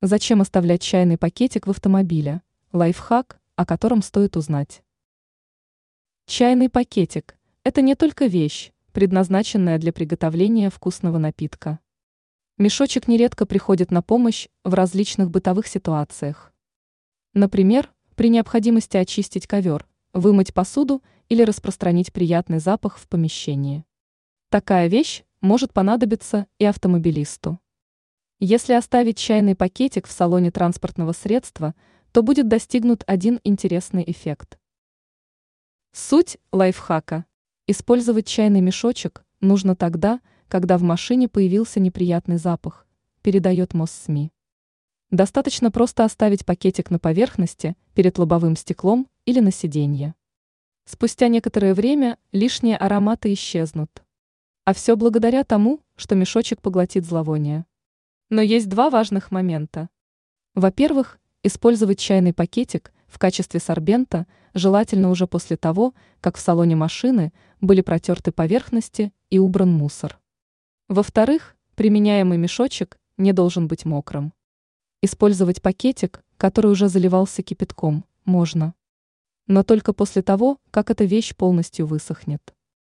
Зачем оставлять чайный пакетик в автомобиле? Лайфхак, о котором стоит узнать. Чайный пакетик – это не только вещь, предназначенная для приготовления вкусного напитка. Мешочек нередко приходит на помощь в различных бытовых ситуациях. Например, при необходимости очистить ковер, вымыть посуду или распространить приятный запах в помещении. Такая вещь может понадобиться и автомобилисту. Если оставить чайный пакетик в салоне транспортного средства, то будет достигнут один интересный эффект. Суть лайфхака. Использовать чайный мешочек нужно тогда, когда в машине появился неприятный запах, передает МОССМИ. Достаточно просто оставить пакетик на поверхности, перед лобовым стеклом или на сиденье. Спустя некоторое время лишние ароматы исчезнут. А все благодаря тому, что мешочек поглотит зловоние. Но есть два важных момента. Во-первых, использовать чайный пакетик в качестве сорбента желательно уже после того, как в салоне машины были протерты поверхности и убран мусор. Во-вторых, применяемый мешочек не должен быть мокрым. Использовать пакетик, который уже заливался кипятком, можно. Но только после того, как эта вещь полностью высохнет.